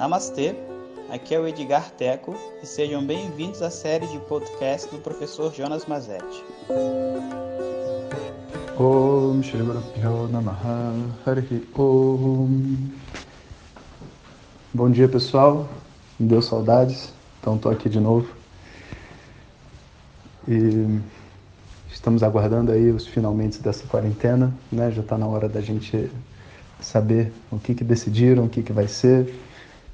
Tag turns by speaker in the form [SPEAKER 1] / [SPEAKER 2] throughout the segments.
[SPEAKER 1] Namastê, aqui é o Edgar Teco e sejam bem-vindos à série de podcast do professor Jonas Mazetti.
[SPEAKER 2] Om Om. Bom dia pessoal, me deu saudades, então estou aqui de novo. E estamos aguardando aí os finalmente dessa quarentena, né? Já está na hora da gente saber o que que decidiram, o que que vai ser,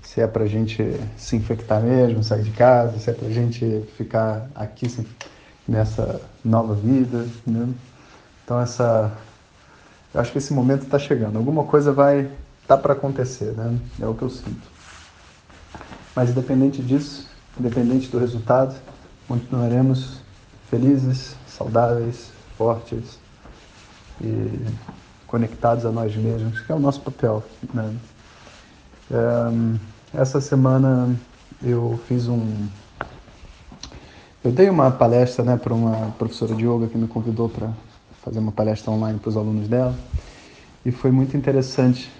[SPEAKER 2] se é a gente se infectar mesmo, sair de casa, se é a gente ficar aqui nessa nova vida, né? Então essa, eu acho que esse momento está chegando. Alguma coisa vai tá para acontecer, né? É o que eu sinto. Mas independente disso, independente do resultado, continuaremos felizes, saudáveis, fortes e conectados a nós mesmos, que é o nosso papel. Né? É, essa semana eu fiz um. Eu dei uma palestra né, para uma professora de yoga que me convidou para fazer uma palestra online para os alunos dela. E foi muito interessante,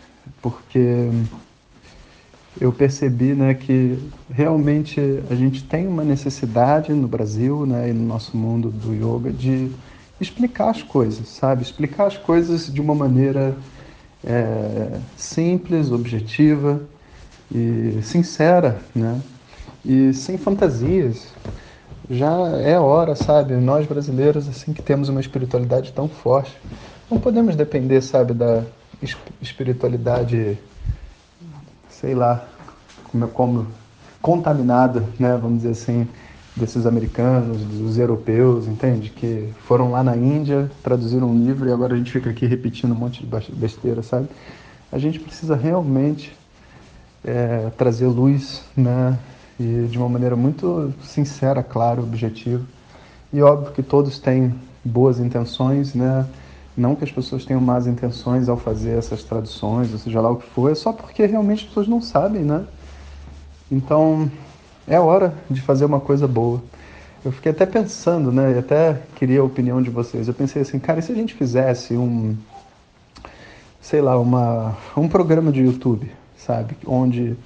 [SPEAKER 2] porque eu percebi né, que realmente a gente tem uma necessidade no Brasil né, e no nosso mundo do yoga de explicar as coisas, sabe? Explicar as coisas de uma maneira é, simples, objetiva e sincera, né? E sem fantasias. Já é hora, sabe? Nós brasileiros, assim que temos uma espiritualidade tão forte, não podemos depender, sabe, da espiritualidade sei lá, como, como contaminada, né, vamos dizer assim, desses americanos, dos europeus, entende? Que foram lá na Índia, traduziram um livro e agora a gente fica aqui repetindo um monte de besteira, sabe? A gente precisa realmente é, trazer luz, né? E de uma maneira muito sincera, clara, objetiva. E óbvio que todos têm boas intenções, né? Não que as pessoas tenham más intenções ao fazer essas traduções, ou seja lá o que for, é só porque realmente as pessoas não sabem, né? Então, é hora de fazer uma coisa boa. Eu fiquei até pensando, né? E até queria a opinião de vocês. Eu pensei assim, cara, e se a gente fizesse um, sei lá, uma, um programa de YouTube, sabe? Onde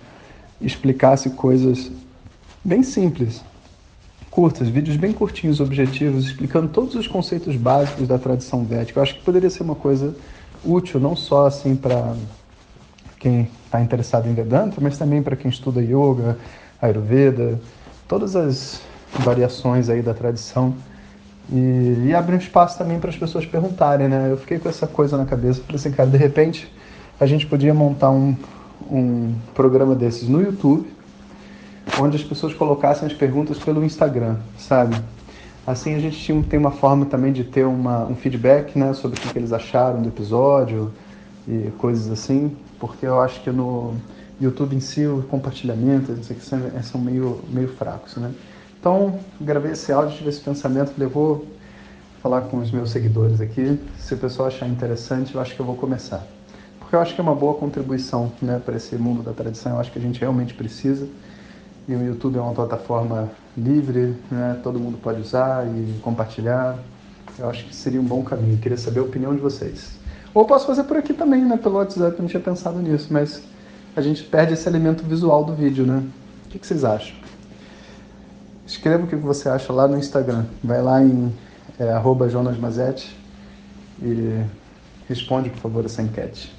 [SPEAKER 2] explicasse coisas bem simples, curtas, vídeos bem curtinhos, objetivos, explicando todos os conceitos básicos da tradição védica. Eu acho que poderia ser uma coisa útil, não só assim para quem está interessado em Vedanta, mas também para quem estuda Yoga, Ayurveda, todas as variações aí da tradição. E, e abrir um espaço também para as pessoas perguntarem, né? Eu fiquei com essa coisa na cabeça, falei assim, cara, de repente a gente podia montar um, um programa desses no YouTube, onde as pessoas colocassem as perguntas pelo Instagram, sabe? Assim a gente tinha, tem uma forma também de ter uma, um feedback né, sobre o que, eles acharam do episódio e coisas assim, porque eu acho que no YouTube em si o compartilhamento são, são meio, meio fracos, né? Então, gravei esse áudio, tive esse pensamento, falei, vou falar com os meus seguidores aqui. Se o pessoal achar interessante, eu acho que eu vou começar. Porque eu acho que é uma boa contribuição né, para esse mundo da tradição, eu acho que a gente realmente precisa. E o YouTube é uma plataforma livre, né? todo mundo pode usar e compartilhar. Eu acho que seria um bom caminho. Queria saber a opinião de vocês. Ou posso fazer por aqui também, né? Pelo WhatsApp, eu não tinha pensado nisso, mas a gente perde esse elemento visual do vídeo, né? O que, que vocês acham? Escreva o que você acha lá no Instagram. Vai lá em é, @jonasmazete e responde, por favor, essa enquete.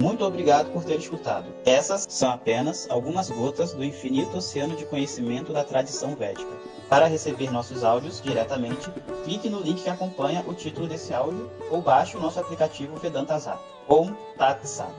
[SPEAKER 1] Muito obrigado por ter escutado. Essas são apenas algumas gotas do infinito oceano de conhecimento da tradição védica. Para receber nossos áudios diretamente, clique no link que acompanha o título desse áudio ou baixe o nosso aplicativo Vedanta Zap. Om Tat Sat.